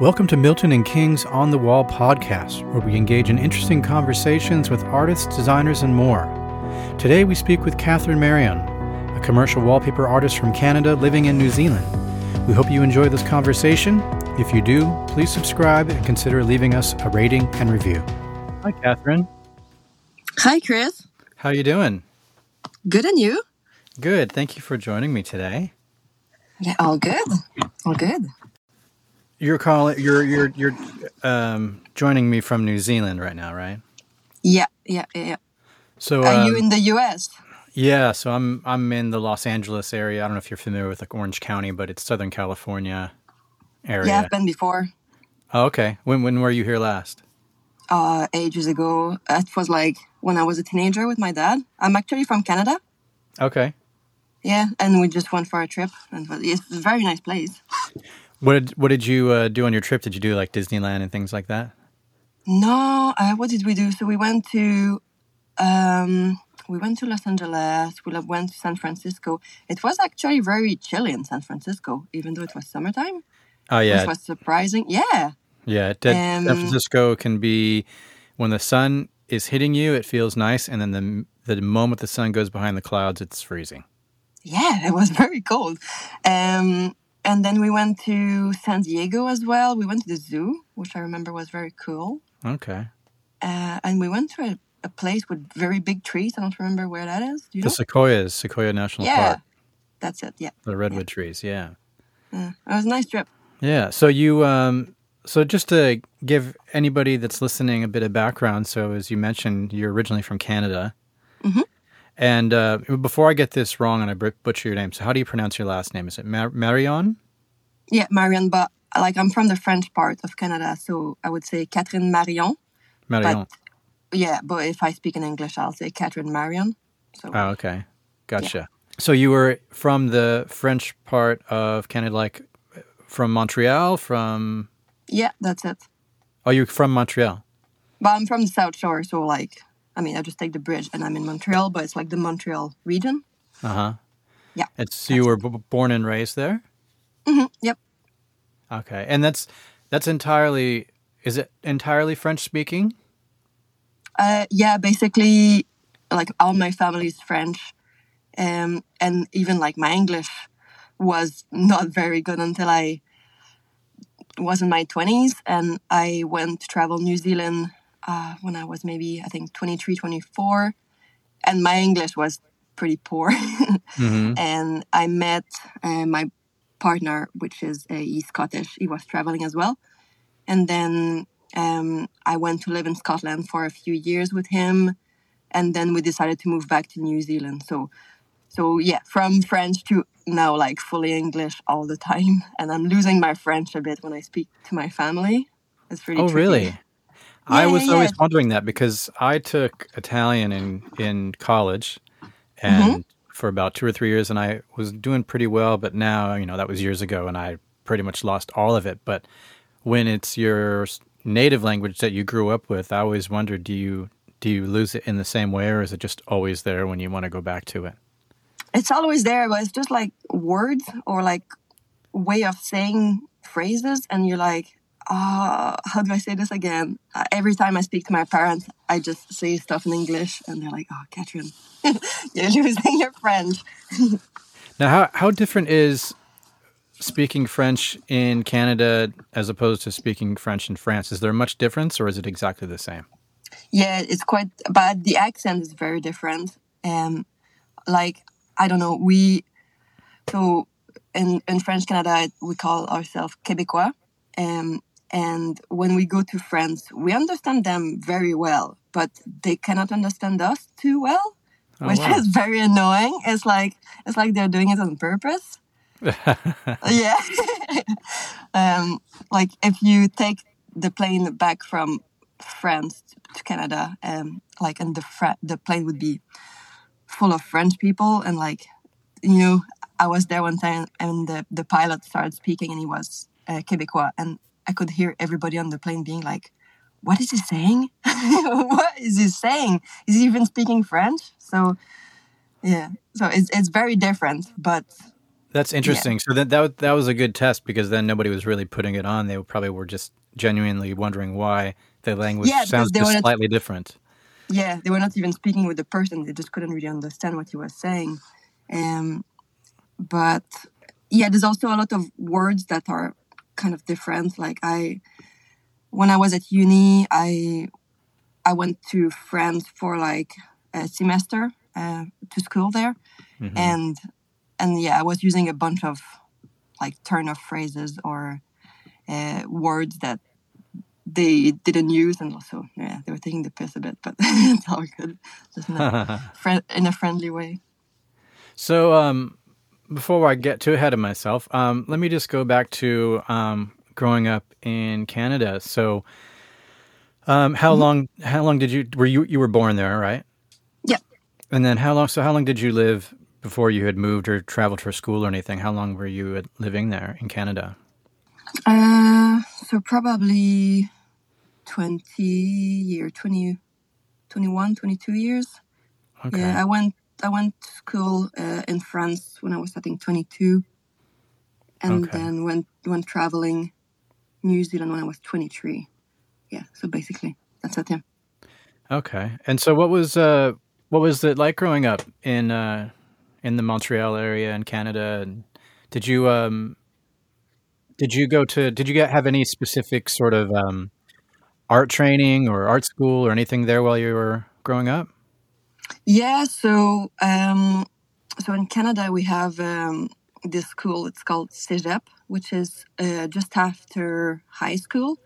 Welcome to Milton and King's On the Wall podcast, where we engage in interesting conversations with artists, designers, and more. Today we speak with Catherine Marion, a commercial wallpaper artist from Canada living in New Zealand. We hope you enjoy this conversation. If you do, please subscribe and consider leaving us a rating and review. Hi, Catherine. Hi, Chris. How are you doing? Good, and you? Good. Thank you for joining me today. Yeah, all good. All good. You're calling. You're you're you're um, joining me from New Zealand right now, right? Yeah, yeah, yeah. So Are you um, in the U.S.? Yeah, so I'm I'm in the Los Angeles area. I don't know if you're familiar with like Orange County, but it's Southern California area. Yeah, I've been before. Oh, okay. When when were you here last? Uh, ages ago. It was like when I was a teenager with my dad. I'm actually from Canada. Okay. Yeah, and we just went for a trip, and it's a very nice place. What did what did you uh, do on your trip? Did you do like Disneyland and things like that? No, uh, what did we do? So we went to, um, we went to Los Angeles. We went to San Francisco. It was actually very chilly in San Francisco, even though it was summertime. Oh yeah, Which was surprising. Yeah. yeah. San Um, Francisco can be when the sun is hitting you, it feels nice, and then the the moment the sun goes behind the clouds, it's freezing. Yeah, it was very cold. Um, and then we went to San Diego as well. We went to the zoo, which I remember was very cool. Okay. Uh, and we went to a, a place with very big trees. I don't remember where that is. Do you The know? sequoias, Sequoia National Yeah, Park, that's it. Yeah, the redwood trees. Yeah. uh, it was a nice trip. Yeah. So you um so just to give anybody that's listening a bit of background, so as you mentioned, you're originally from Canada. Mhm. And uh, before I get this wrong and I butcher your name, so how do you pronounce your last name? Is it Mar- Marion? Yeah, Marion, but like I'm from the French part of Canada, so I would say Catherine Marion. Marion. Yeah, but if I speak in English, I'll say Catherine Marion. So oh, okay. Gotcha. So you were from the French part of Canada, like from Montreal, from yeah, that's it. Oh, you're from Montreal. But I'm from the South Shore, so like, I mean, I just take the bridge and I'm in Montreal, but it's like the Montreal region. Uh-huh. Yeah, It's you were b- born and raised there? hmm Yep. Okay, and that's that's entirely is it entirely French speaking? Uh, yeah, basically, like all my family is French, um, and even like my English was not very good until I was in my twenties, and I went to travel New Zealand uh, when I was maybe I think 23, 24, and my English was pretty poor, hmm and I met uh, my partner, which is uh, he's Scottish. He was traveling as well, and then um, I went to live in Scotland for a few years with him, and then we decided to move back to New Zealand. So, so yeah, from French to now like fully English all the time, and I'm losing my French a bit when I speak to my family. It's really Oh, tricky. really? I was yeah, always yeah. wondering that because I took Italian in in college, Mm-hmm. and for about two or three years, and I was doing pretty well. But now, you know, that was years ago, and I pretty much lost all of it. But when it's your native language that you grew up with, I always wondered, do you do you lose it in the same way, or is it just always there when you want to go back to it? It's always there, but it's just like words or like way of saying phrases, and you're like, uh, how do I say this again? Uh, every time I speak to my parents, I just say stuff in English, and they're like, "Oh, Catherine, you're losing your French." Now, how how different is speaking French in Canada as opposed to speaking French in France? Is there much difference, or is it exactly the same? Yeah, it's quite, but the accent is very different. Um, like I don't know, we so in in French Canada we call ourselves Québécois, um, and when we go to France, we understand them very well, but they cannot understand us too well, Oh, which wow. is very annoying. It's like it's like they're doing it on purpose. yeah. um, like if you take the plane back from France to Canada, um, like and the Fra- the plane would be full of French people, and like you know, I was there one time, and the the pilot started speaking, and he was uh, Québécois, and I could hear everybody on the plane being like. What is he saying? what is he saying? Is he even speaking French? So, yeah. So it's it's very different, but That's interesting. So that, that that was a good test because then nobody was really putting it on. They probably were just genuinely wondering why the language Yeah, sounds just wanted- slightly different. yeah they were not even speaking with the person they just couldn't really understand what he was saying um, but yeah there's also a lot of words that are kind of different. Like i when i was at uni i i went to france for like a semester uh, to school there. Mhm. and and yeah i was using a bunch of like turn of phrases or uh, words that they didn't use. And also yeah they were taking the piss a bit but it's all good. Just in a, in a friendly way. So, um, before I get too ahead of myself, um, let me just go back to um, growing up in Canada. So, um, how long? How long did you were you you were born there, right? Yeah. And then how long? So, how long did you live before you had moved or traveled for school or anything? How long were you living there in Canada? uh so probably 20 year 20 21 22 years Okay. yeah i went i went to school uh, in france when i was i think 22 and Okay. then went went traveling new zealand when i was 23 yeah so basically that's it yeah Okay. And so, what was uh, what was it like growing up in uh, in the Montreal area in Canada? And did you um, did you go to did you get, have any specific sort of um, art training or art school or anything there while you were growing up? Yeah, so um, so in Canada we have um, this school. It's called Cégep, which is uh, just after high school,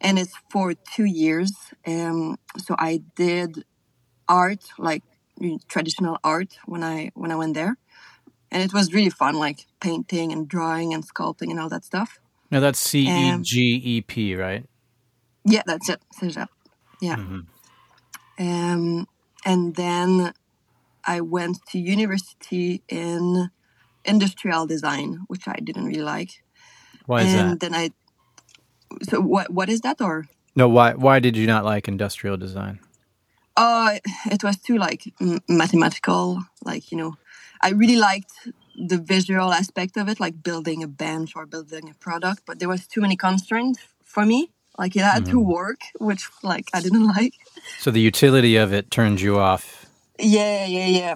and it's for two years. Um, so I did art, like traditional art, when I when I went there, and it was really fun, like painting and drawing and sculpting and all that stuff. Now that's C E Um, G E P, right? Yeah, that's it, Cégep. Yeah. Mhm. Um, and then I went to university in industrial design, which I didn't really like. Why is and that? then I. So what what is that or? No, why why did you not like industrial design? Oh, it was too like m- mathematical. Like you know, I really liked the visual aspect of it, like building a bench or building a product. But there was too many constraints for me. Like it had to work, which like I didn't like. So the utility of it turned you off. Yeah, yeah, yeah,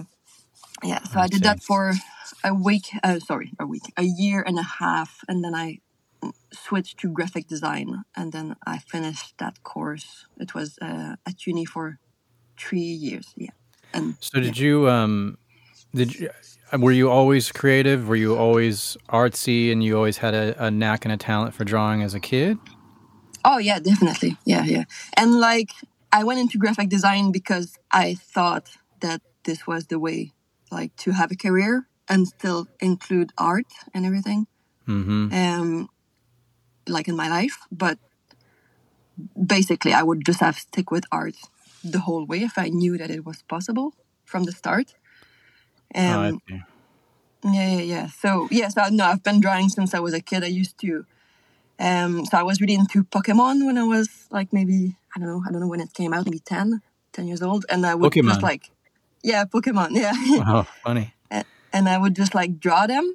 yeah. So I, I did see. that for a week. Uh, sorry, a week, a year and a half, and then I switched to graphic design, and then I finished that course. It was uh, at uni for three years. Yeah, and So did you um did you were you always creative? Were you always artsy and you always had a, a knack and a talent for drawing as a kid? Oh yeah, definitely, yeah, yeah. And like I went into graphic design because I thought that this was the way, like, to have a career and still include art and everything. Mm-hmm. um, like in my life. But basically, I would just have to stick with art the whole way if I knew that it was possible from the start. oh, Um, see. yeah, yeah, yeah. So yeah, so no, I've been drawing since I was a kid. I used to. Um, so I was really into Pokemon when I was like maybe I don't know I don't know when it came out maybe 10, 10 years old, and I would Pokemon. just like yeah Pokemon yeah, Oh, funny. and I would just like draw them.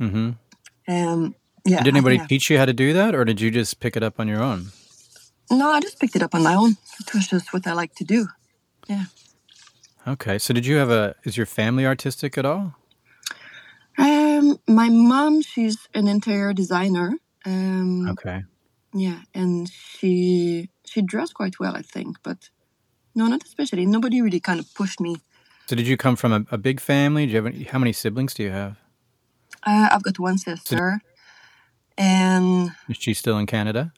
Mm-hmm. Um, yeah. Did anybody I- teach you how to do that, or did you just pick it up on your own? No, I just picked it up on my own. It was just what I like to do. Yeah. Okay. So did you have a? Is your family artistic at all? Um, my mom, she's an interior designer. Um, Okay. yeah, and she she draws quite well, I think, but no, not especially. Nobody really kind of pushed me. So did you come from a, a big family? Do you have any, how many siblings do you have? Uh, I've got one sister, and Is she still in Canada?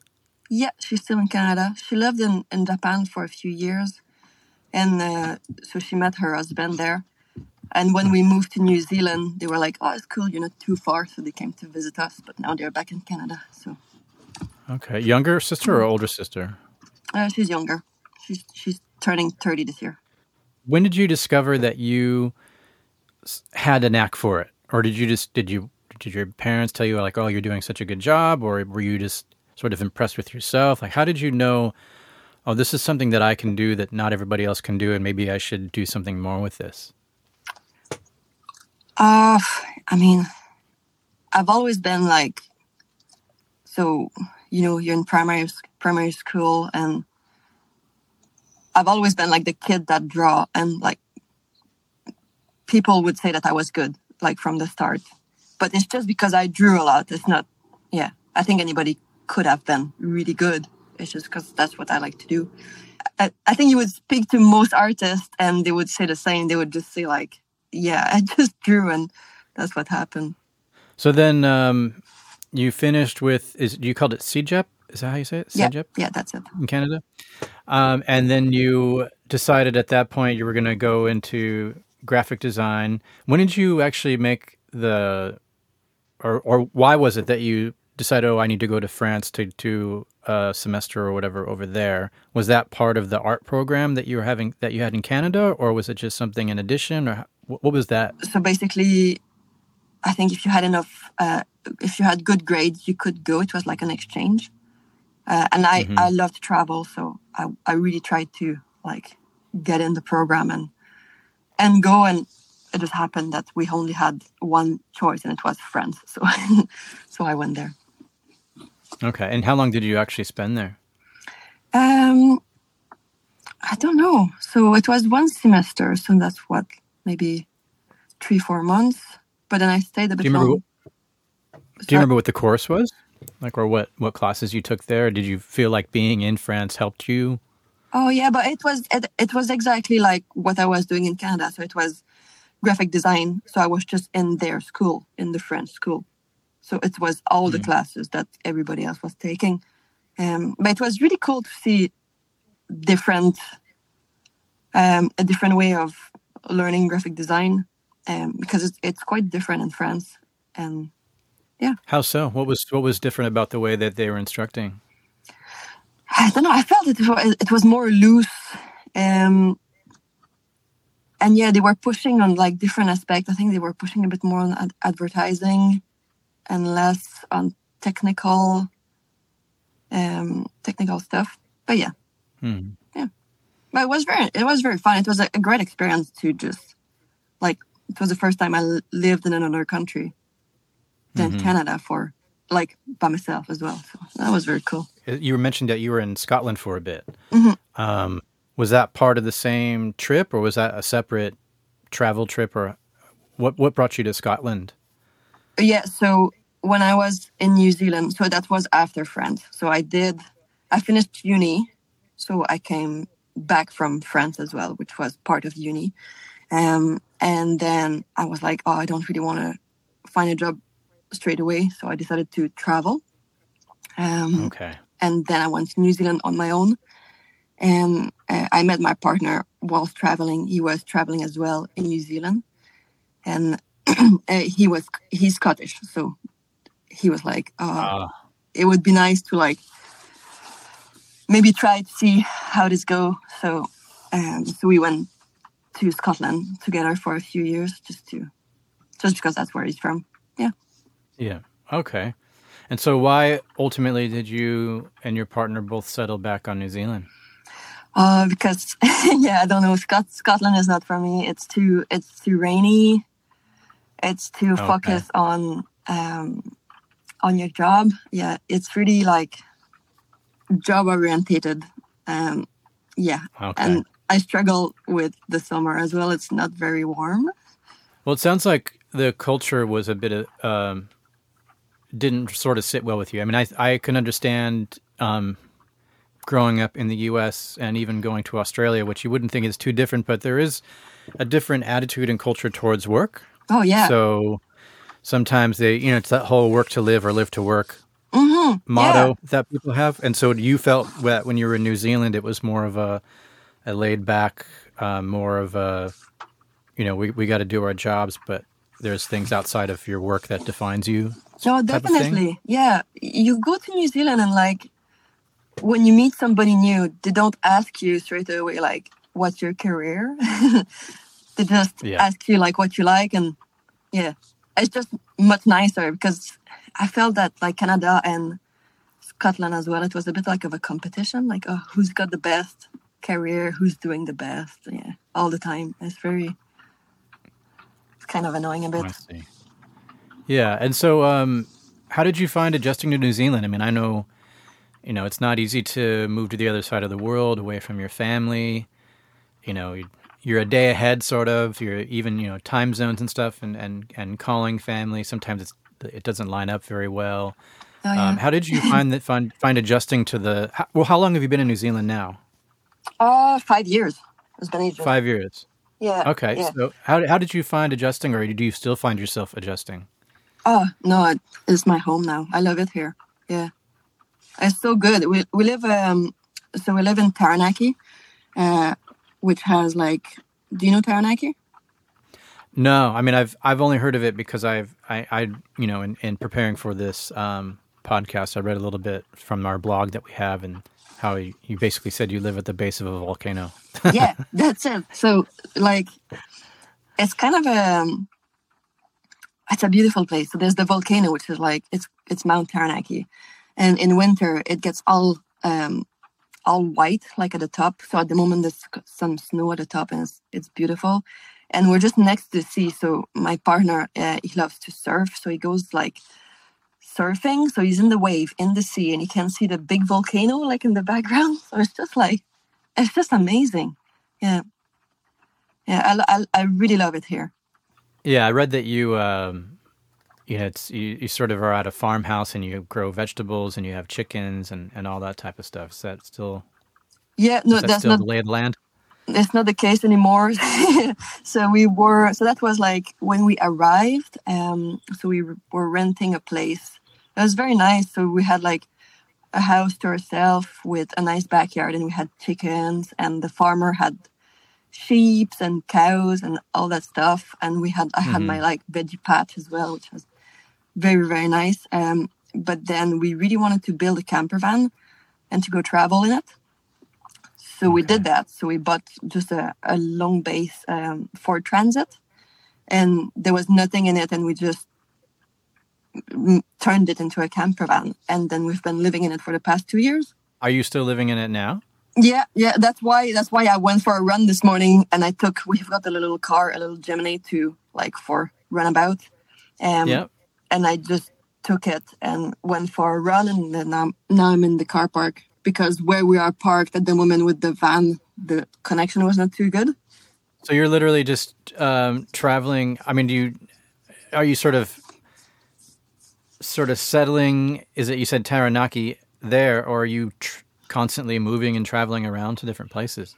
yeah, she's still in Canada. She lived in in Japan for a few years, and uh, so she met her husband there. And when we moved to New Zealand, they were like, "Oh, it's cool. You're not too far." So they came to visit us. But now they're back in Canada. So Okay. Younger sister or older sister? uh, she's younger. She's she's turning thirty this year. When did you discover that you had a knack for it, or did you just did you did your parents tell you like, oh, you're doing such a good job, or were you just sort of impressed with yourself? Like, how did you know? Oh, this is something that I can do that not everybody else can do, and maybe I should do something more with this. Uh, I mean, I've always been like, so you know, you're in primary primary school, and I've always been like the kid that draw, and like people would say that I was good, like from the start. But it's just because I drew a lot. It's not, yeah. I think anybody could have been really good. It's just because that's what I like to do. I, I think you would speak to most artists, and they would say the same. They would just say like, "Yeah, I just drew," and that's what happened. So then um, you finished with is you called it CEGEP? Is that how you say it? CEGEP? Yeah, yeah, that's it. In Canada, um, and then you decided at that point you were going to go into graphic design. When did you actually make the, or or why was it that you decided, oh, I need to go to France to do a semester or whatever over there? Was that part of the art program that you were having that you had in Canada, or was it just something in addition, or what was that? So basically, I think if you had enough, uh, if you had good grades, you could go. It was like an exchange. Uh, and I, mm-hmm. I love to travel, so I, I really tried to like get in the program and and go. And it just happened that we only had one choice, and it was France. So so I went there. Okay, and how long did you actually spend there? Um, I don't know. So it was one semester, so that's what maybe three four months but then I stayed a bit. Do you remember? What, do you remember what the course was? Like, or what what classes you took there? Did you feel like being in France helped you? Oh yeah, but it was it, it was exactly like what I was doing in Canada. So it was graphic design. So I was just in their school, in the French school. So it was all the mm. classes that everybody else was taking. Um, but it was really cool to see different um, a different way of learning graphic design um, because it's, it's quite different in France. And yeah. How so? What was what was different about the way that they were instructing? I don't know. I felt it was, it was more loose. Um, and yeah, they were pushing on like different aspects. I think they were pushing a bit more on ad- advertising and less on technical, um, technical stuff. But yeah, hmm. But it was very, it was very fun. It was a, a great experience to just like it was the first time I lived in another country than mm-hmm. Canada for like by myself as well. So that was very cool. Uh, you mentioned that you were in Scotland for a bit. Mm-hmm. Um, was that part of the same trip, or was that a separate travel trip, or what? What brought you to Scotland? Yeah, so when I was in New Zealand, so that was after France. So I did, I finished uni, so I came back from France as well, which was part of uni. Um, and then I was like, oh, I don't really want to find a job straight away. So I decided to travel. Um, okay. And then I went to New Zealand on my own. And uh, I met my partner whilst traveling. He was traveling as well in New Zealand. And uh, he was, he's Scottish. So he was like, uh. it would be nice to like maybe try to see how this go. So, um, so we went to Scotland together for a few years, just to just because that's where he's from. Yeah. Yeah. Okay. And so, why ultimately did you and your partner both settle back on New Zealand? Uh, because yeah, I don't know. Scot- Scotland is not for me. It's too it's too rainy. It's too okay. focused on um, on your job. Yeah, it's really like job orientated. Um, yeah, okay. and I struggle with the summer as well. It's not very warm. Well, it sounds like the culture was a bit of um, didn't sort of sit well with you. I mean, I I can understand um, growing up in the U.S. and even going to Australia, which you wouldn't think is too different, but there is a different attitude and culture towards work. Oh yeah. So sometimes they, you know, it's that whole work to live or live to work mm-hmm. motto yeah. that people have. And so you felt that when you were in New Zealand, it was more of a a laid back, uh, more of a, you know, we, we got to do our jobs, but there's things outside of your work that defines you. No, definitely. Yeah. You go to New Zealand and like when you meet somebody new, they don't ask you straight away, like, what's your career? they just yeah. ask you like what you like. And yeah, it's just much nicer because I felt that like Canada and Scotland as well, it was a bit like of a competition, like, oh, who's got the best career, who's doing the best. Yeah, all the time. It's very, it's kind of annoying a bit. Yeah, and so um, how did you find adjusting to New Zealand? I mean, I know, you know, it's not easy to move to the other side of the world, away from your family. You know, you're a day ahead, sort of. You're even, you know, time zones and stuff, and and and calling family. Sometimes it's it doesn't line up very well. Oh, yeah. um, how did you find that find find adjusting to the? How, well, how long have you been in New Zealand now? Uh, five years. It's been ages. Five years. Yeah. Okay. Yeah. So how how did you find adjusting, or do you still find yourself adjusting? Oh no, it's my home now. I love it here. Yeah, it's so good. We we live um so we live in Taranaki, uh, which has like, do you know Taranaki? No, I mean I've I've only heard of it because I've I, I you know in, in preparing for this um, podcast I read a little bit from our blog that we have and how you, you basically said you live at the base of a volcano. yeah, that's it. So like it's kind of a um, it's a beautiful place. So there's the volcano which is like it's it's Mount Taranaki, and in winter it gets all um, all white like at the top. So at the moment there's some snow at the top and it's it's beautiful and we're just next to the sea. So my partner, uh, he loves to surf, so he goes like surfing. So he's in the wave in the sea, and he can see the big volcano like in the background. So it's just like, it's just amazing. Yeah, yeah, I, I, I really love it here. Yeah, I read that you. Um... You know, it's you, you sort of are at a farmhouse and you grow vegetables and you have chickens and, and all that type of stuff. Is that still yeah, no, that that's still not the lay of the land it's not the case anymore. so we were so that was like when we arrived. Um, so we were renting a place. It was very nice. So we had like a house to ourselves with a nice backyard, and we had chickens, and the farmer had sheep and cows and all that stuff. And we had I had mm-hmm. my like veggie patch as well, which was very very nice. Um, but then we really wanted to build a camper van and to go travel in it. So okay. we did that. So we bought just a, a long base um, Ford Transit, and there was nothing in it, and we just turned it into a camper van. And then we've been living in it for the past two years. Are you still living in it now? Yeah, yeah. That's why. That's why I went for a run this morning, and I took. We've got a little car, a little Gemini to like for runabout. Um, yeah. And I just took it and went for a run, and then I'm, now I'm in the car park because where we are parked at the moment with the van, the connection was not too good. So you're literally just um, traveling. I mean, do you are you sort of sort of settling? Is it you said Taranaki there, or are you tr- constantly moving and traveling around to different places?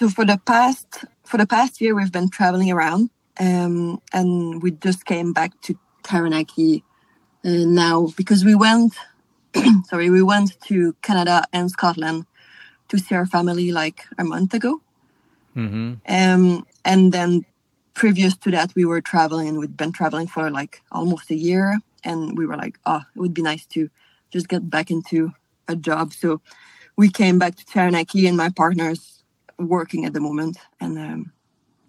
So for the past for the past year, we've been traveling around, um, and we just came back to Taranaki uh, now because we went sorry, we went to Canada and Scotland to see our family like a month ago. Mm-hmm. Um, and then previous to that, we were traveling. We'd been traveling for like almost a year, and we were like, oh, it would be nice to just get back into a job. So we came back to Taranaki, and my partner's working at the moment. And um,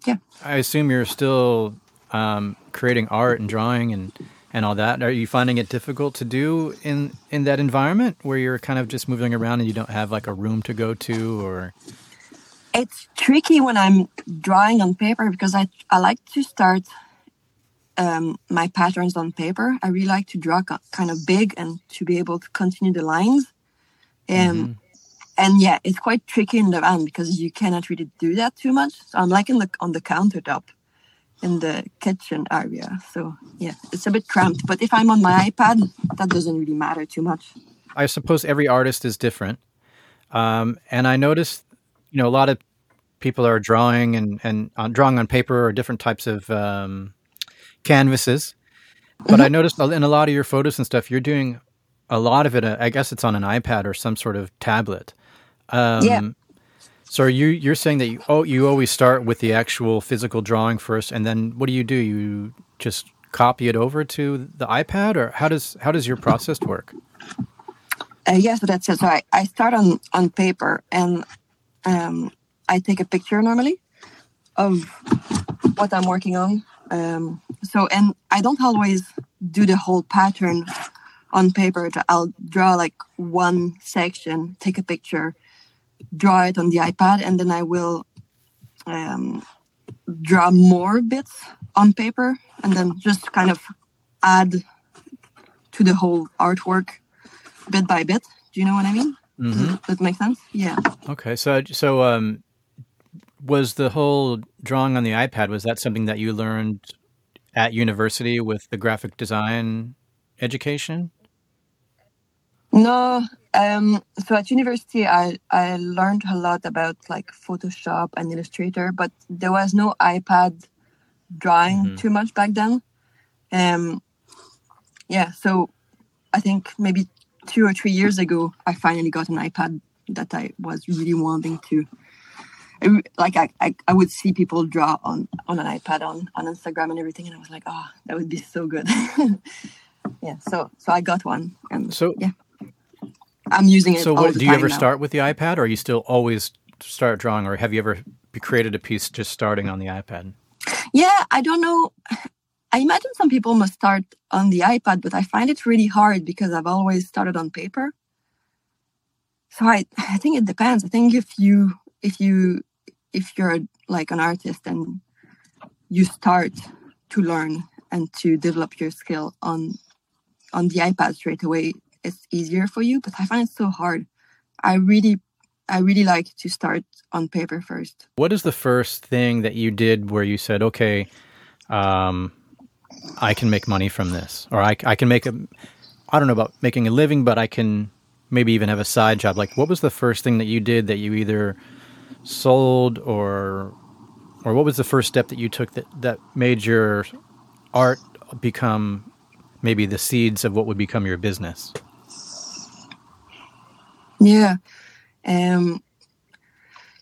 yeah, I assume you're still um, creating art and drawing and and all that. Are you finding it difficult to do in in that environment where you're kind of just moving around and you don't have like a room to go to or It's tricky when I'm drawing on paper because I I like to start um, my patterns on paper. I really like to draw kind of big and to be able to continue the lines. Um, mm-hmm. And yeah, it's quite tricky in the van because you cannot really do that too much. So I'm like in the on the countertop in the kitchen area. So yeah, it's a bit cramped. But if I'm on my iPad, that doesn't really matter too much. I suppose every artist is different, um, and I noticed, you know, a lot of people are drawing and and uh, drawing on paper or different types of um, canvases. But mm-hmm. I noticed in a lot of your photos and stuff, you're doing a lot of it. Uh, I guess it's on an iPad or some sort of tablet. Um, yeah. So are you you're saying that you oh you always start with the actual physical drawing first, and then what do you do? You just copy it over to the iPad, or how does how does your process work? Uh, yes, that's it. So I, I start on on paper, and um, I take a picture normally of what I'm working on. Um, so and I don't always do the whole pattern on paper. I'll draw like one section, take a picture, draw it on the iPad, and then I will um, draw more bits on paper, and then just kind of add to the whole artwork bit by bit. Do you know what I mean? Mm-hmm. Does that make sense? Yeah. Okay. So, so um, was the whole drawing on the iPad was that something that you learned at university with the graphic design education? No. Um, so at university, I I learned a lot about like Photoshop and Illustrator, but there was no iPad drawing mm-hmm. too much back then. Um, yeah. So I think maybe two or three years ago, I finally got an iPad that I was really wanting to. Like I, I, I would see people draw on on an iPad on on Instagram and everything, and I was like, oh, that would be so good. yeah. So so I got one, and so yeah, I'm using it. So what, do you ever now. start with the iPad, or you still always start drawing, or have you ever created a piece just starting on the iPad? Yeah, I don't know. I imagine some people must start on the iPad, but I find it really hard because I've always started on paper. So I, I think it depends. I think if you if you if you're like an artist and you start to learn and to develop your skill on on the iPad straight away, it's easier for you. But I find it so hard. I really I really like to start on paper first. What is the first thing that you did where you said, okay, um, I can make money from this, or I, I can make a, I don't know about making a living, but I can maybe even have a side job. Like, what was the first thing that you did that you either sold or, or what was the first step that you took that, that made your art become maybe the seeds of what would become your business? Yeah. Um,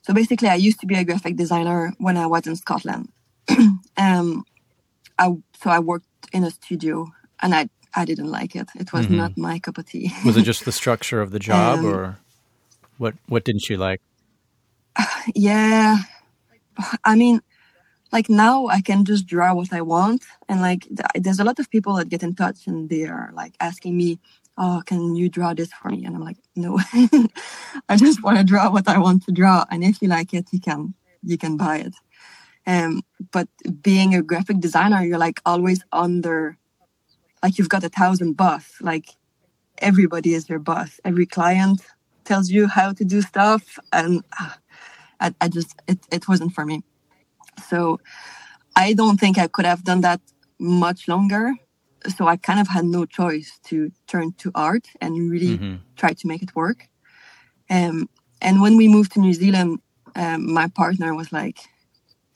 so basically, I used to be a graphic designer when I was in Scotland. um, I so I worked in a studio and I I didn't like it. It was mm-hmm. not my cup of tea. was it just the structure of the job, um, or what? What didn't you like? Yeah, I mean, like now I can just draw what I want, and like there's a lot of people that get in touch and they are like asking me, "Oh, can you draw this for me?" And I'm like, "No, I just want to draw what I want to draw, and if you like it, you can you can buy it." Um, but being a graphic designer, you're like always under, like you've got a thousand boss. Like everybody is your boss. Every client tells you how to do stuff, and uh, I, I just it it wasn't for me. So I don't think I could have done that much longer. So I kind of had no choice to turn to art and really mm-hmm. try to make it work. Um, and when we moved to New Zealand, um, my partner was like,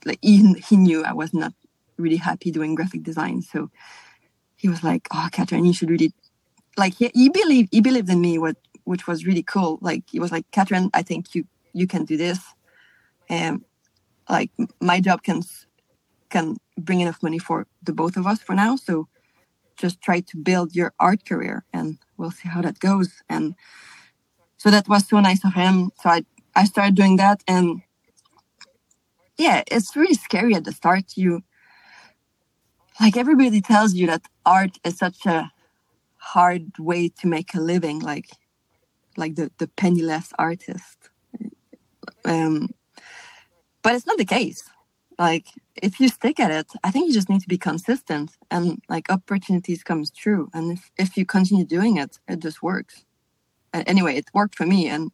like he, he knew I was not really happy doing graphic design. So he was like, "Oh, Catherine, you should really like." He, he believed he believed in me, what which was really cool. Like he was like, "Catherine, I think you you can do this, and like my job can can bring enough money for the both of us for now. So just try to build your art career, and we'll see how that goes." And so that was so nice of him. So I I started doing that, and yeah, it's really scary at the start. You like everybody tells you that art is such a hard way to make a living, like like the the penniless artist. Um, but it's not the case. Like if you stick at it, I think you just need to be consistent, and like opportunities comes true. And if if you continue doing it, it just works. And anyway, it worked for me, and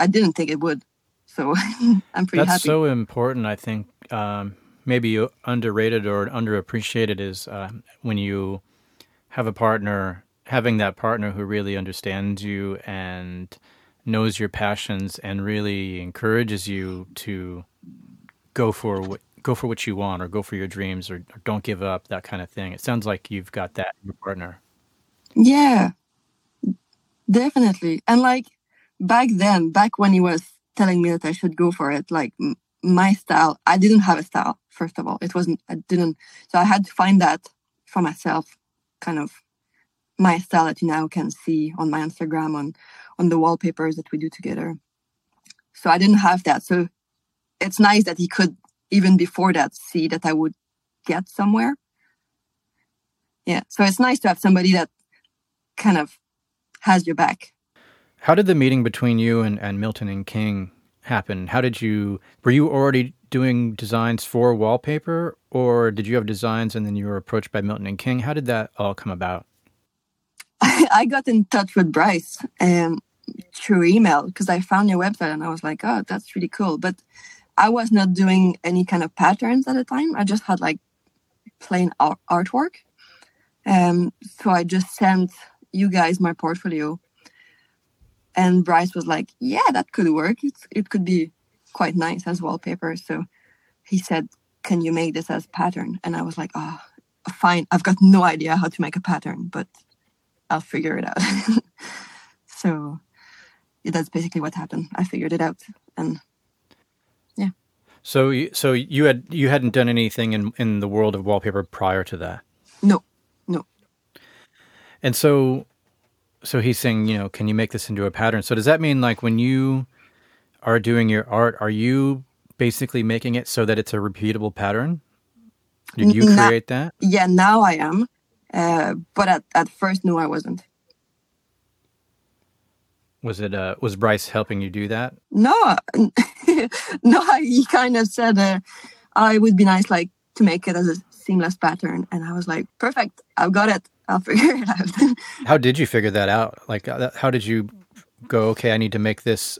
I didn't think it would. So I'm pretty That's happy. so important. I think um, maybe underrated or underappreciated is uh, when you have a partner, having that partner who really understands you and knows your passions and really encourages you to go for what go for what you want or go for your dreams or, or don't give up that kind of thing. It sounds like you've got that in your partner. Yeah, definitely. And like back then, back when he was telling me that I should go for it. Like my style, I didn't have a style. First of all, it wasn't. I didn't. So I had to find that for myself. Kind of my style that you now can see on my Instagram on on the wallpapers that we do together. So I didn't have that. So it's nice that he could even before that see that I would get somewhere. Yeah. So it's nice to have somebody that kind of has your back. How did the meeting between you and, and Milton and King happen? How did you were you already doing designs for wallpaper, or did you have designs and then you were approached by Milton and King? How did that all come about? I got in touch with Bryce um, through email because I found your website and I was like, oh, that's really cool. But I was not doing any kind of patterns at the time. I just had like plain art- artwork. Um, so I just sent you guys my portfolio. And Bryce was like, yeah, that could work. It's, it could be quite nice as wallpaper. So he said, can you make this as pattern? And I was like, oh, fine. I've got no idea how to make a pattern, but I'll figure it out. so yeah, that's basically what happened. I figured it out, and yeah. So, so you had you hadn't done anything in in the world of wallpaper prior to that. No, no. And so, so he's saying, you know, can you make this into a pattern? So does that mean like when you are doing your art, are you basically making it so that it's a repeatable pattern? Did you create that? Yeah, now I am. Uh, but at, at first, no, I wasn't. Was it uh, was Bryce helping you do that? No, no. He kind of said, uh, "Oh, it would be nice, like, to make it as a seamless pattern," and I was like, "Perfect, I've got it. I'll figure it out." how did you figure that out? Like, uh, how did you go? Okay, I need to make this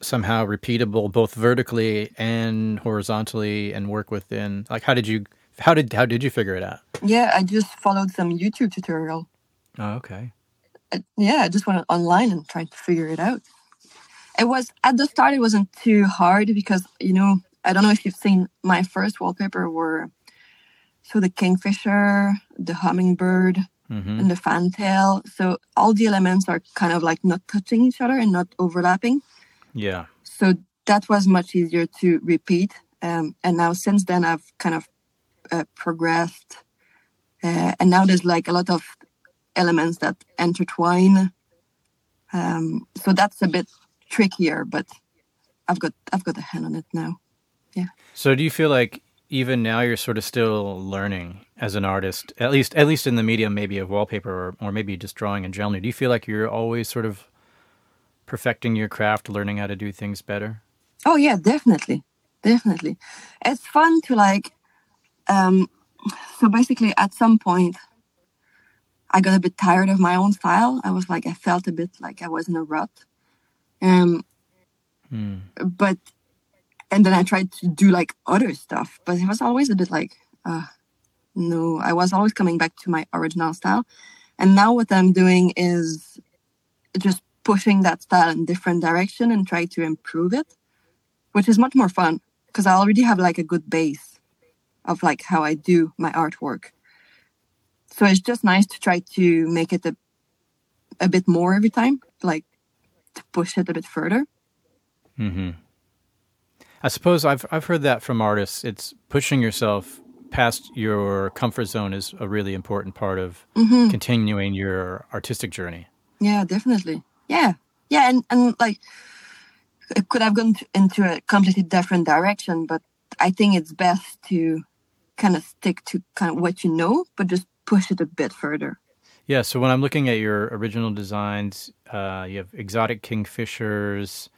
somehow repeatable, both vertically and horizontally, and work within. Like, how did you how did how did you figure it out? Yeah, I just followed some YouTube tutorial. Oh, okay. I, yeah, I just went online and tried to figure it out. It was at the start. It wasn't too hard because you know I don't know if you've seen my first wallpaper were so the kingfisher, the hummingbird, mm-hmm. and the fantail. So all the elements are kind of like not touching each other and not overlapping. Yeah. So that was much easier to repeat. Um, and now since then, I've kind of uh, progressed, uh, and now there's like a lot of elements that intertwine. Um, so that's a bit trickier, but I've got I've got a hand on it now. Yeah. So do you feel like even now you're sort of still learning as an artist, at least at least in the medium maybe of wallpaper or, or maybe just drawing in general? Do you feel like you're always sort of perfecting your craft, learning how to do things better? Oh yeah, definitely, definitely. It's fun to like um, so basically, at some point, I got a bit tired of my own style. I was like, I felt a bit like I was in a rut. Um, hmm. But, and then I tried to do like other stuff, but it was always a bit like, uh, no, I was always coming back to my original style. And now what I'm doing is just pushing that style in different direction and try to improve it, which is much more fun because I already have like a good base of like how I do my artwork. So it's just nice to try to make it a, a bit more every time, like to push it a bit further. Hmm. I suppose I've I've heard that from artists. It's pushing yourself past your comfort zone is a really important part of mm-hmm. continuing your artistic journey. Yeah, definitely. Yeah, yeah, and and like it could have gone into a completely different direction, but I think it's best to kind of stick to kind of what you know, but just push it a bit further. Yeah. So when I'm looking at your original designs, uh, you have exotic kingfishers,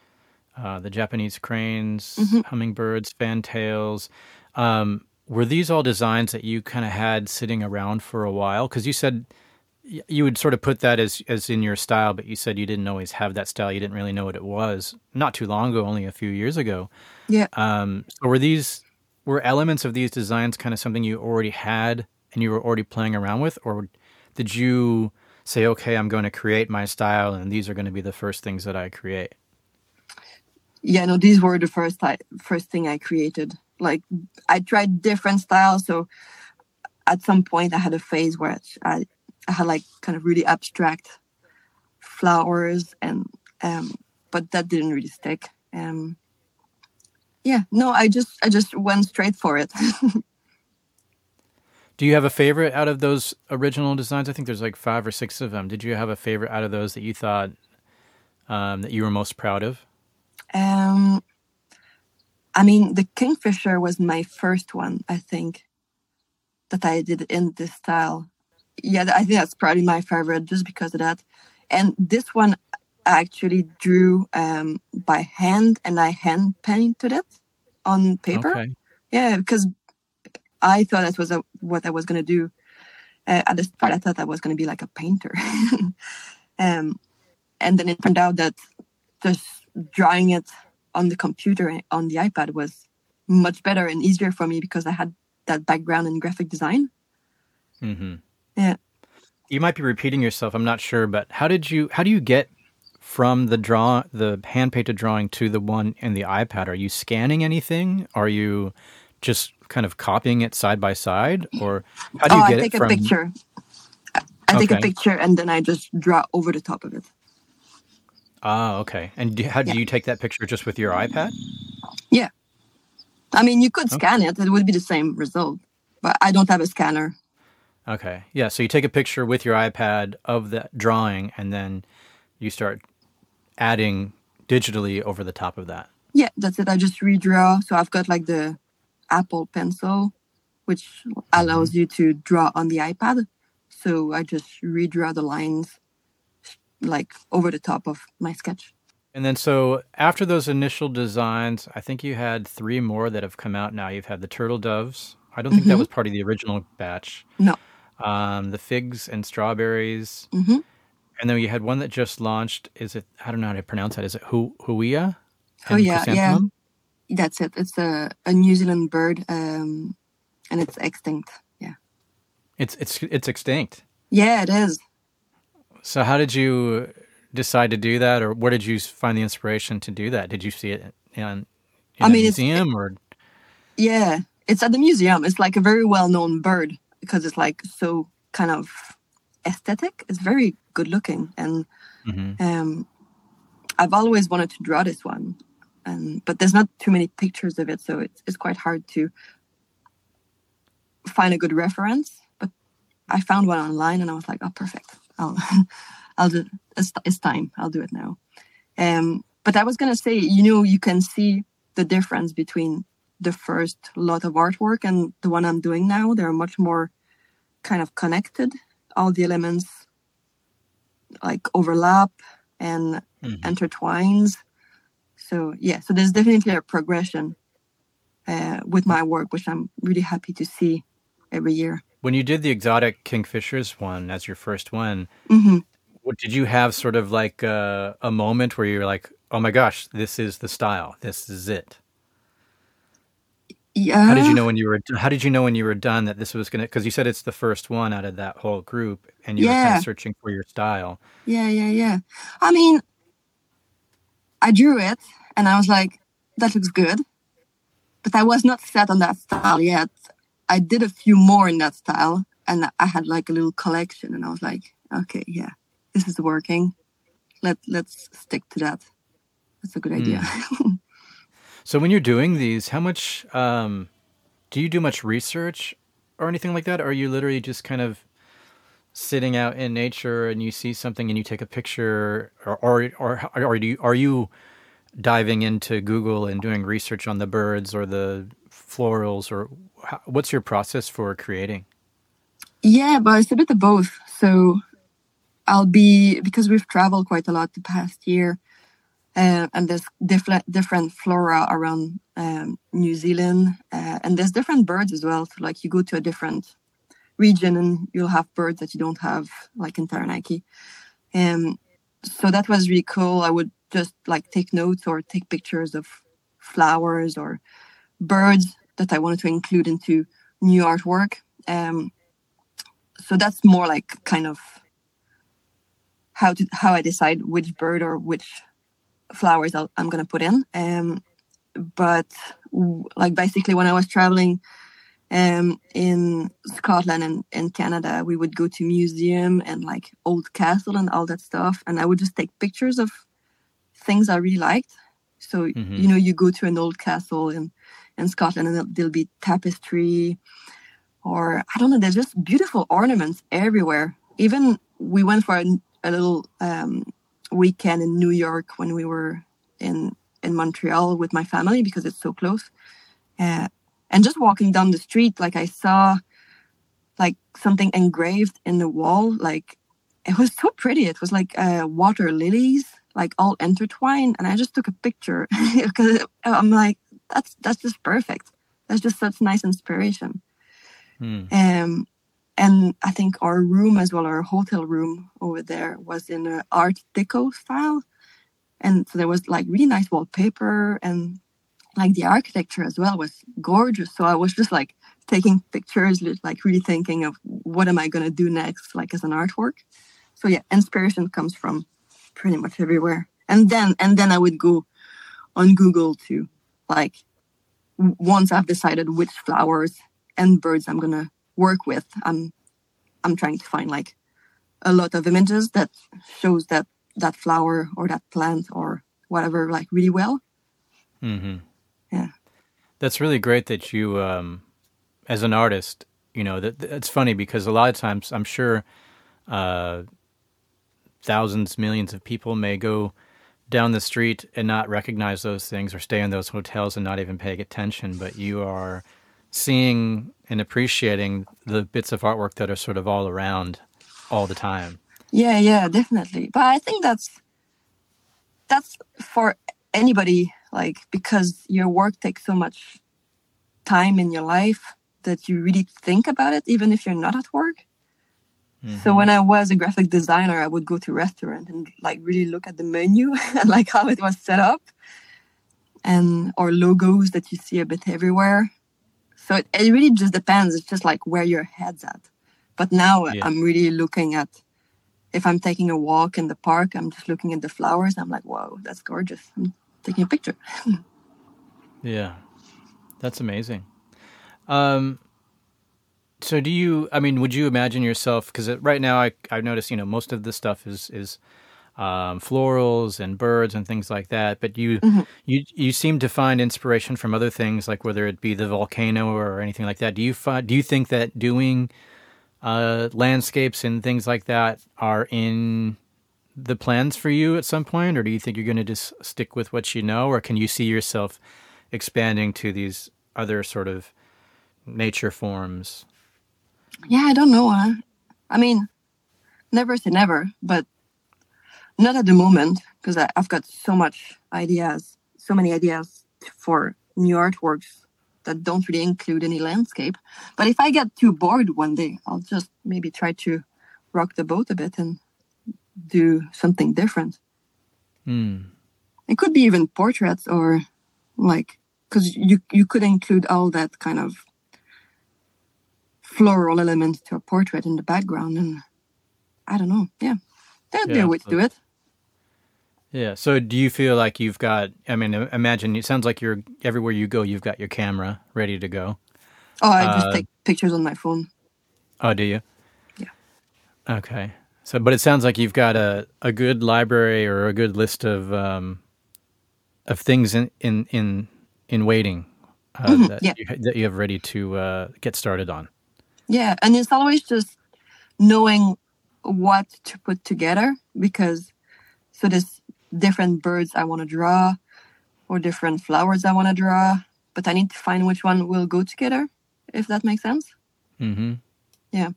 uh, the Japanese cranes, mm-hmm. hummingbirds, fantails. Um, were these all designs that you kind of had sitting around for a while? Because you said you would sort of put that as as in your style, but you said you didn't always have that style. You didn't really know what it was. Not too long ago, only a few years ago. Yeah. Um, so were these were elements of these designs kind of something you already had and you were already playing around with, or did you say, okay, I'm going to create my style and these are going to be the first things that I create? Yeah, no, these were the first first thing I created. Like I tried different styles, so at some point I had a phase where I, I had like kind of really abstract flowers and um, but that didn't really stick. Um, yeah no i just i just went straight for it do you have a favorite out of those original designs i think there's like five or six of them did you have a favorite out of those that you thought um, that you were most proud of um i mean the kingfisher was my first one i think that i did in this style yeah i think that's probably my favorite just because of that and this one I actually drew um, by hand and I hand painted it. on paper. Okay. Yeah, because I thought that was a, what I was gonna do. Uh, at the start, I thought I was gonna be like a painter, um, and then it turned out that just drawing it on the computer on the iPad was much better and easier for me because I had that background in graphic design. Mm-hmm. Yeah. You might be repeating yourself. I'm not sure, but how did you? How do you get from the draw, the hand painted drawing to the one in the iPad? Are you scanning anything? Are you just kind of copying it side by side, or how do you oh, get I take it from? a picture. I- take a picture and then I just draw over the top of it. Ah, okay. And do, how do Yeah. you take that picture just with your iPad? Yeah. I mean, you could scan it; it would be the same result. But I don't have a scanner. Okay. Yeah. So you take a picture with your iPad of that drawing, and then you start adding digitally over the top of that. Yeah, that's it. I just redraw. So I've got like the Apple Pencil, which allows you to draw on the iPad. So I just redraw the lines like over the top of my sketch. And then, so after those initial designs, I think you had three more that have come out now. You've had the turtle doves. I don't think that Mhm. was part of the original batch. No. Um, the figs and strawberries, Mm-hmm. and then you had one that just launched. Is it? I don't know how to pronounce that. Is it hu- huia? Oh, yeah, yeah. That's it. It's a, a New Zealand bird um, and it's extinct. Yeah. It's it's it's extinct. Yeah, it is. So how did you decide to do that, or where did you find the inspiration to do that? Did you see it in, in I mean, it's- museum, or Yeah, it's at the museum. It's like a very well known bird because it's like so kind of aesthetic. It's very good looking. And Mhm. um, I've always wanted to draw this one. And, but there's not too many pictures of it. So it's, it's quite hard to find a good reference. But I found one online and I was like, oh, perfect. I'll, I'll do it's, it's time. I'll do it now. Um, but I was going to say, you know, you can see the difference between the first lot of artwork and the one I'm doing now. They're much more kind of connected. All the elements like overlap and Mhm. intertwines. So yeah, so there's definitely a progression uh, with my work, which I'm really happy to see every year. when you did the exotic kingfishers one as your first one? hmm What, did you have sort of like a, a moment where you're like, "Oh my gosh, this is the style. This is it." Yeah. How did you know when you were? How did you know when you were done that this was gonna? Because you said it's the first one out of that whole group, and you were kind of searching for your style. Yeah, yeah, yeah. I mean, I drew it and I was like, that looks good. But I was not set on that style yet. I did a few more in that style and I had like a little collection and I was like, okay, yeah, this is working. Let let's stick to that. That's a good idea. So when you're doing these, how much um, do you do much research or anything like that? Or are you literally just kind of sitting out in nature and you see something and you take a picture, or or or, or do you, are you diving into Google and doing research on the birds or the florals, or how, what's your process for creating? Yeah, but it's a bit of both. So I'll be because we've traveled quite a lot the past year, uh, and there's different different flora around um, New Zealand, uh, and there's different birds as well. So like you go to a different region and you'll have birds that you don't have, like in Taranaki. Um, so that was really cool. I would just like take notes or take pictures of flowers or birds that I wanted to include into new artwork. Um, so that's more like kind of how to how I decide which bird or which flowers I'll, I'm gonna put in. Um, but like basically when I was traveling um, in Scotland and in Canada, we would go to museum and like old castle and all that stuff, and I would just take pictures of things I really liked. So Mhm. you know, you go to an old castle in in Scotland, and there'll, there'll be tapestry, or I don't know. There's just beautiful ornaments everywhere. Even we went for a, a little um, weekend in New York when we were in in Montreal with my family because it's so close. Uh, and just walking down the street, like I saw like something engraved in the wall. Like it was so pretty. It was like uh, water lilies, like all intertwined. And I just took a picture because I'm like, that's that's just perfect. That's just such nice inspiration. Hmm. Um, and I think our room as well, our hotel room over there was in an Art Deco style, and so there was like really nice wallpaper and like the architecture as well was gorgeous. So I was just like taking pictures, like really thinking of what am I gonna do next, like as an artwork. So yeah, inspiration comes from pretty much everywhere. And then and then I would go on Google to like once I've decided which flowers and birds I'm gonna work with, I'm I'm trying to find like a lot of images that shows that that flower or that plant or whatever like really well. Mm-hmm. Yeah, that's really great that you, um, as an artist, you know that it's funny because a lot of times I'm sure uh, thousands, millions of people may go down the street and not recognize those things or stay in those hotels and not even pay attention, but you are seeing and appreciating the bits of artwork that are sort of all around all the time. Yeah, yeah, definitely. But I think that's that's for anybody like because your work takes so much time in your life that you really think about it even if you're not at work. Mm-hmm. So when I was a graphic designer, I would go to restaurant and like really look at the menu and like how it was set up and or logos that you see a bit everywhere. So it, it really just depends. It's just like where your head's at. But now yeah. I'm really looking at if I'm taking a walk in the park, I'm just looking at the flowers. I'm like, whoa, that's gorgeous. I'm taking a picture. yeah, that's amazing. Um, so do you? I mean, would you imagine yourself? Because right now, I I notice you know most of the stuff is is um, florals and birds and things like that. But you mm-hmm. you you seem to find inspiration from other things, like whether it be the volcano or anything like that. Do you find? Do you think that doing uh, landscapes and things like that are in the plans for you at some point, or do you think you're going to just stick with what you know, or can you see yourself expanding to these other sort of nature forms? Yeah, I don't know. Huh? I mean, never say never, but not at the moment because I've got so much ideas, so many ideas for new artworks that don't really include any landscape. But if I get too bored one day, I'll just maybe try to rock the boat a bit and do something different. Mm. It could be even portraits or like because you you could include all that kind of floral element to a portrait in the background and I don't know. Yeah. There'd yeah, be a way to do it. Yeah. So do you feel like you've got I mean imagine it sounds like you're everywhere you go you've got your camera ready to go. Oh, I just uh, take pictures on my phone. Oh, do you? Yeah. Okay. So but it sounds like you've got a, a good library or a good list of um of things in in in, in waiting uh, mm-hmm, that, yeah. you, that you have ready to uh, get started on. Yeah, and it's always just knowing what to put together because so there's different birds I want to draw or different flowers I want to draw, but I need to find which one will go together, if that makes sense. Mm-hmm. Yeah.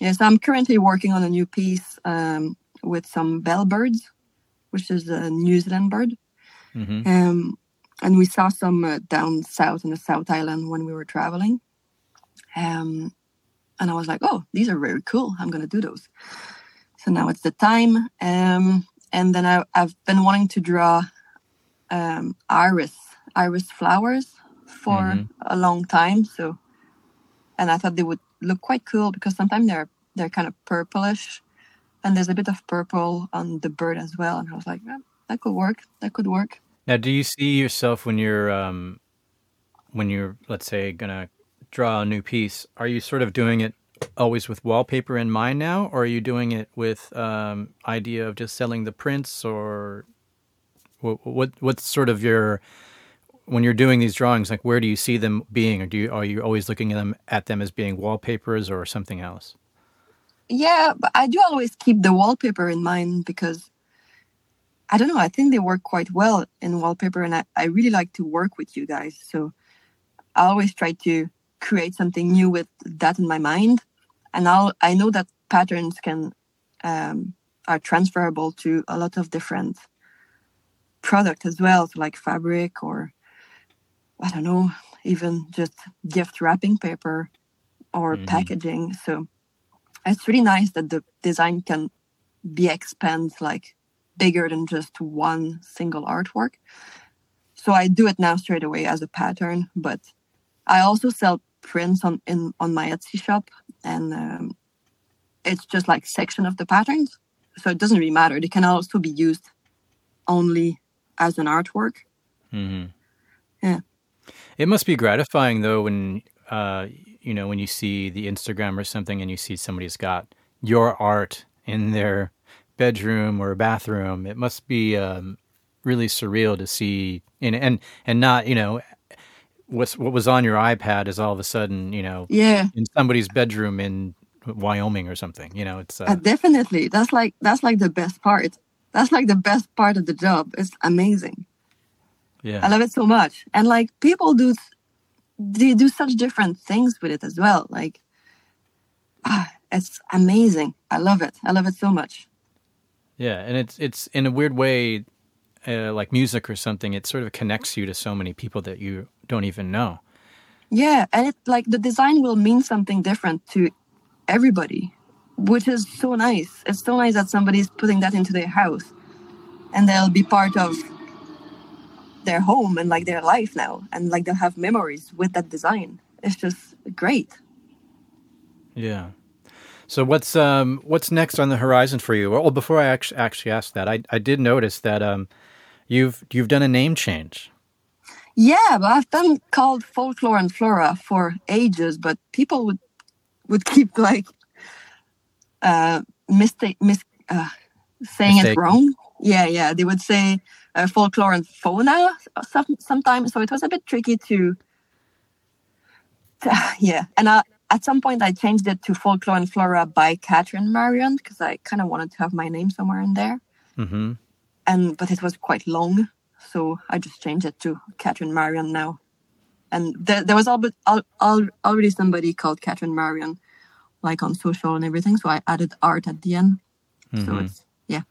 Yes, I'm currently working on a new piece um, with some bellbirds, which is a New Zealand bird. Mm-hmm. Um, and we saw some uh, down south in the South Island when we were traveling. Um, and I was like, oh, these are very cool. I'm going to do those. So now it's the time. Um, and then I, have been wanting to draw um, iris, iris flowers for mm-hmm. a long time. So, and I thought they would look quite cool because sometimes they're they're kind of purplish, and there's a bit of purple on the bird as well. And I was like, that could work. That could work. Now, do you see yourself when you're um, when you're let's say gonna draw a new piece, are you sort of doing it always with wallpaper in mind now, or are you doing it with um, idea of just selling the prints, or what, what what's sort of your when you're doing these drawings, like where do you see them being, or do you are you always looking at them at them as being wallpapers or something else? Yeah, but I do always keep the wallpaper in mind because I don't know. I think they work quite well in wallpaper, and I, I really like to work with you guys. So I always try to create something new with that in my mind. And I'll, I know that patterns can um, are transferable to a lot of different product as well, so like fabric or I don't know, even just gift wrapping paper or mm-hmm. packaging. So it's really nice that the design can be expanded like bigger than just one single artwork. So I do it now straight away as a pattern, but I also sell prints on in on my Etsy shop, and um, it's just like section of the patterns. So it doesn't really matter. They can also be used only as an artwork. Mm-hmm. Yeah. It must be gratifying though when uh, you know when you see the Instagram or something and you see somebody's got your art in their bedroom or bathroom. It must be um, really surreal to see and and and not you know what's what was on your iPad is all of a sudden you know yeah in somebody's bedroom in Wyoming or something. You know, it's uh, uh, definitely that's like that's like the best part. That's like the best part of the job. It's amazing. Yeah, I love it so much, and like people do, they do such different things with it as well. Like, ah, it's amazing. I love it. I love it so much. Yeah, and it's it's in a weird way, uh, like music or something. It sort of connects you to so many people that you don't even know. Yeah, and it like the design will mean something different to everybody, which is so nice. It's so nice that somebody's putting that into their house, and they'll be part of their home and like their life now, and like they'll have memories with that design. It's just great. Yeah. So what's um what's next on the horizon for you? Well, before I actually actually ask that, I I did notice that um you've you've done a name change. Yeah, but I've been called folklore and flora for ages, but people would would keep like uh mistake mis uh, saying Mistake. it wrong. Yeah, yeah, they would say uh, folklore and fauna sometimes, so it was a bit tricky to. to yeah, and I at some point I changed it to Folklore and Flora by Catherine Marion because I kind of wanted to have my name somewhere in there. Mm-hmm. And but it was quite long, so I just changed it to Catherine Marion now. And there, there was all, all, already somebody called Catherine Marion, like on social and everything. So I added art at the end. Mm-hmm. So it's yeah.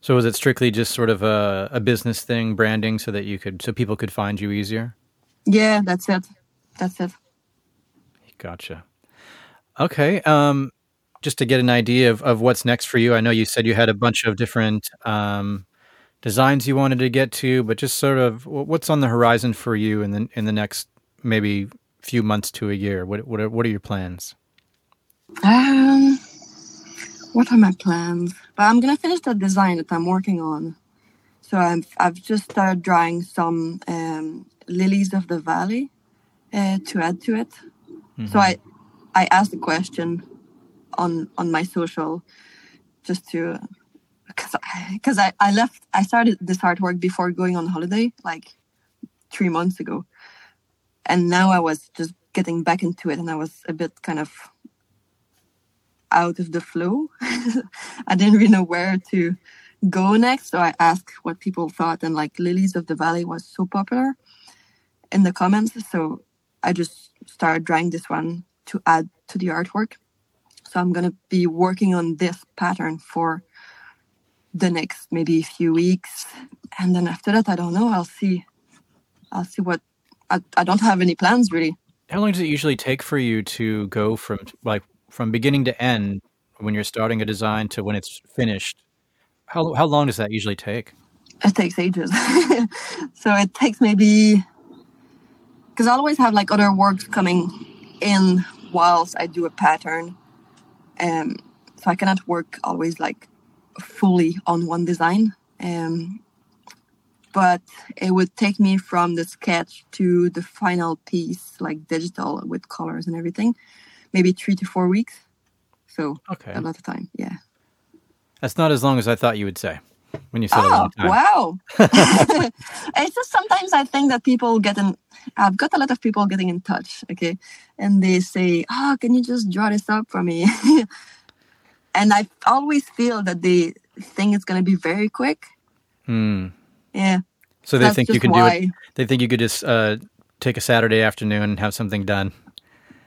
So was it strictly just sort of a, a business thing, branding, so that you could so people could find you easier? Yeah, that's it. That's it. Gotcha. Okay. Um, just to get an idea of, of what's next for you, I know you said you had a bunch of different um, designs you wanted to get to, but just sort of what's on the horizon for you in the in the next maybe few months to a year? What what are, what are your plans? Um, what are my plans? But I'm gonna finish the design that I'm working on. So I've I've just started drawing some um, lilies of the valley uh, to add to it. Mm-hmm. So I I asked a question on on my social just to because because I, I left I started this artwork before going on holiday like three months ago, and now I was just getting back into it, and I was a bit kind of out of the flow. I didn't really know where to go next, so I asked what people thought, and like Lilies of the Valley was so popular in the comments, so I just started drawing this one to add to the artwork. So I'm going to be working on this pattern for the next maybe a few weeks. And then after that, I don't know. I'll see. I'll see what. I, I don't have any plans really. How long does it usually take for you to go from like from beginning to end when you're starting a design to when it's finished? How how long does that usually take? It takes ages. so it takes maybe because I always have like other works coming in whilst I do a pattern. Um, so I cannot work always like fully on one design. Um, but it would take me from the sketch to the final piece, like digital with colors and everything, maybe three to four weeks. So okay. a lot of time, yeah. That's not as long as I thought you would say when you said oh, wow. it's just sometimes I think that people get in, I've got a lot of people getting in touch, okay? And they say, oh, can you just draw this up for me? and I always feel that they think it's going to be very quick. Hmm. Yeah. So they think you can why. do it. They think you could just uh, take a Saturday afternoon and have something done.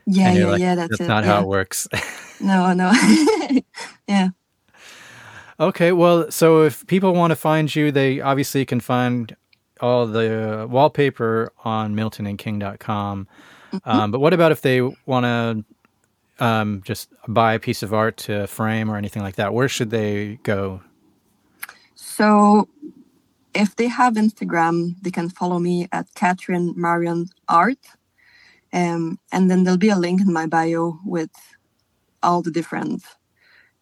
Yeah, yeah, like, yeah. That's, that's it. not yeah. how it works. no, no. yeah. Okay, well, so if people want to find you, they obviously can find all the wallpaper on miltonandking.com. Mm-hmm. Um, but what about if they want to um, just buy a piece of art to frame or anything like that? Where should they go? So if they have Instagram, they can follow me at Catherine Marion Art. Um, and then there'll be a link in my bio with all the different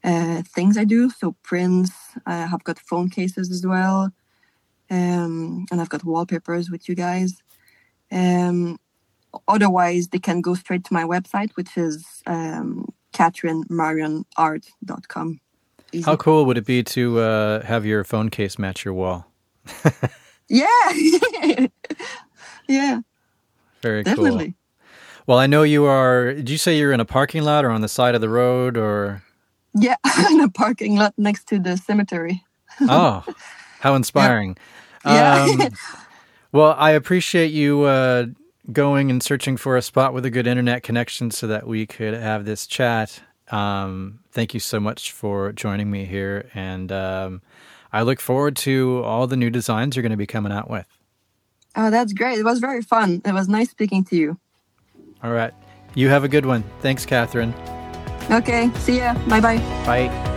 uh, things I do. So prints, I have got phone cases as well. Um, and I've got wallpapers with you guys. Um, otherwise, they can go straight to my website, which is um, catherinemarionart.com. Easy. How cool would it be to uh, have your phone case match your wall? Yeah. yeah, Very cool. definitely. Well, I know you are. Did you say you're in a parking lot or on the side of the road or? Yeah, in a parking lot next to the cemetery. Oh, how inspiring. Yeah. Um, well, I appreciate you uh, going and searching for a spot with a good internet connection so that we could have this chat. Um, thank you so much for joining me here. And um, I look forward to all the new designs you're going to be coming out with. Oh, that's great. It was very fun. It was nice speaking to you. All right. You have a good one. Thanks, Catherine. Okay, see ya. Bye bye. Bye.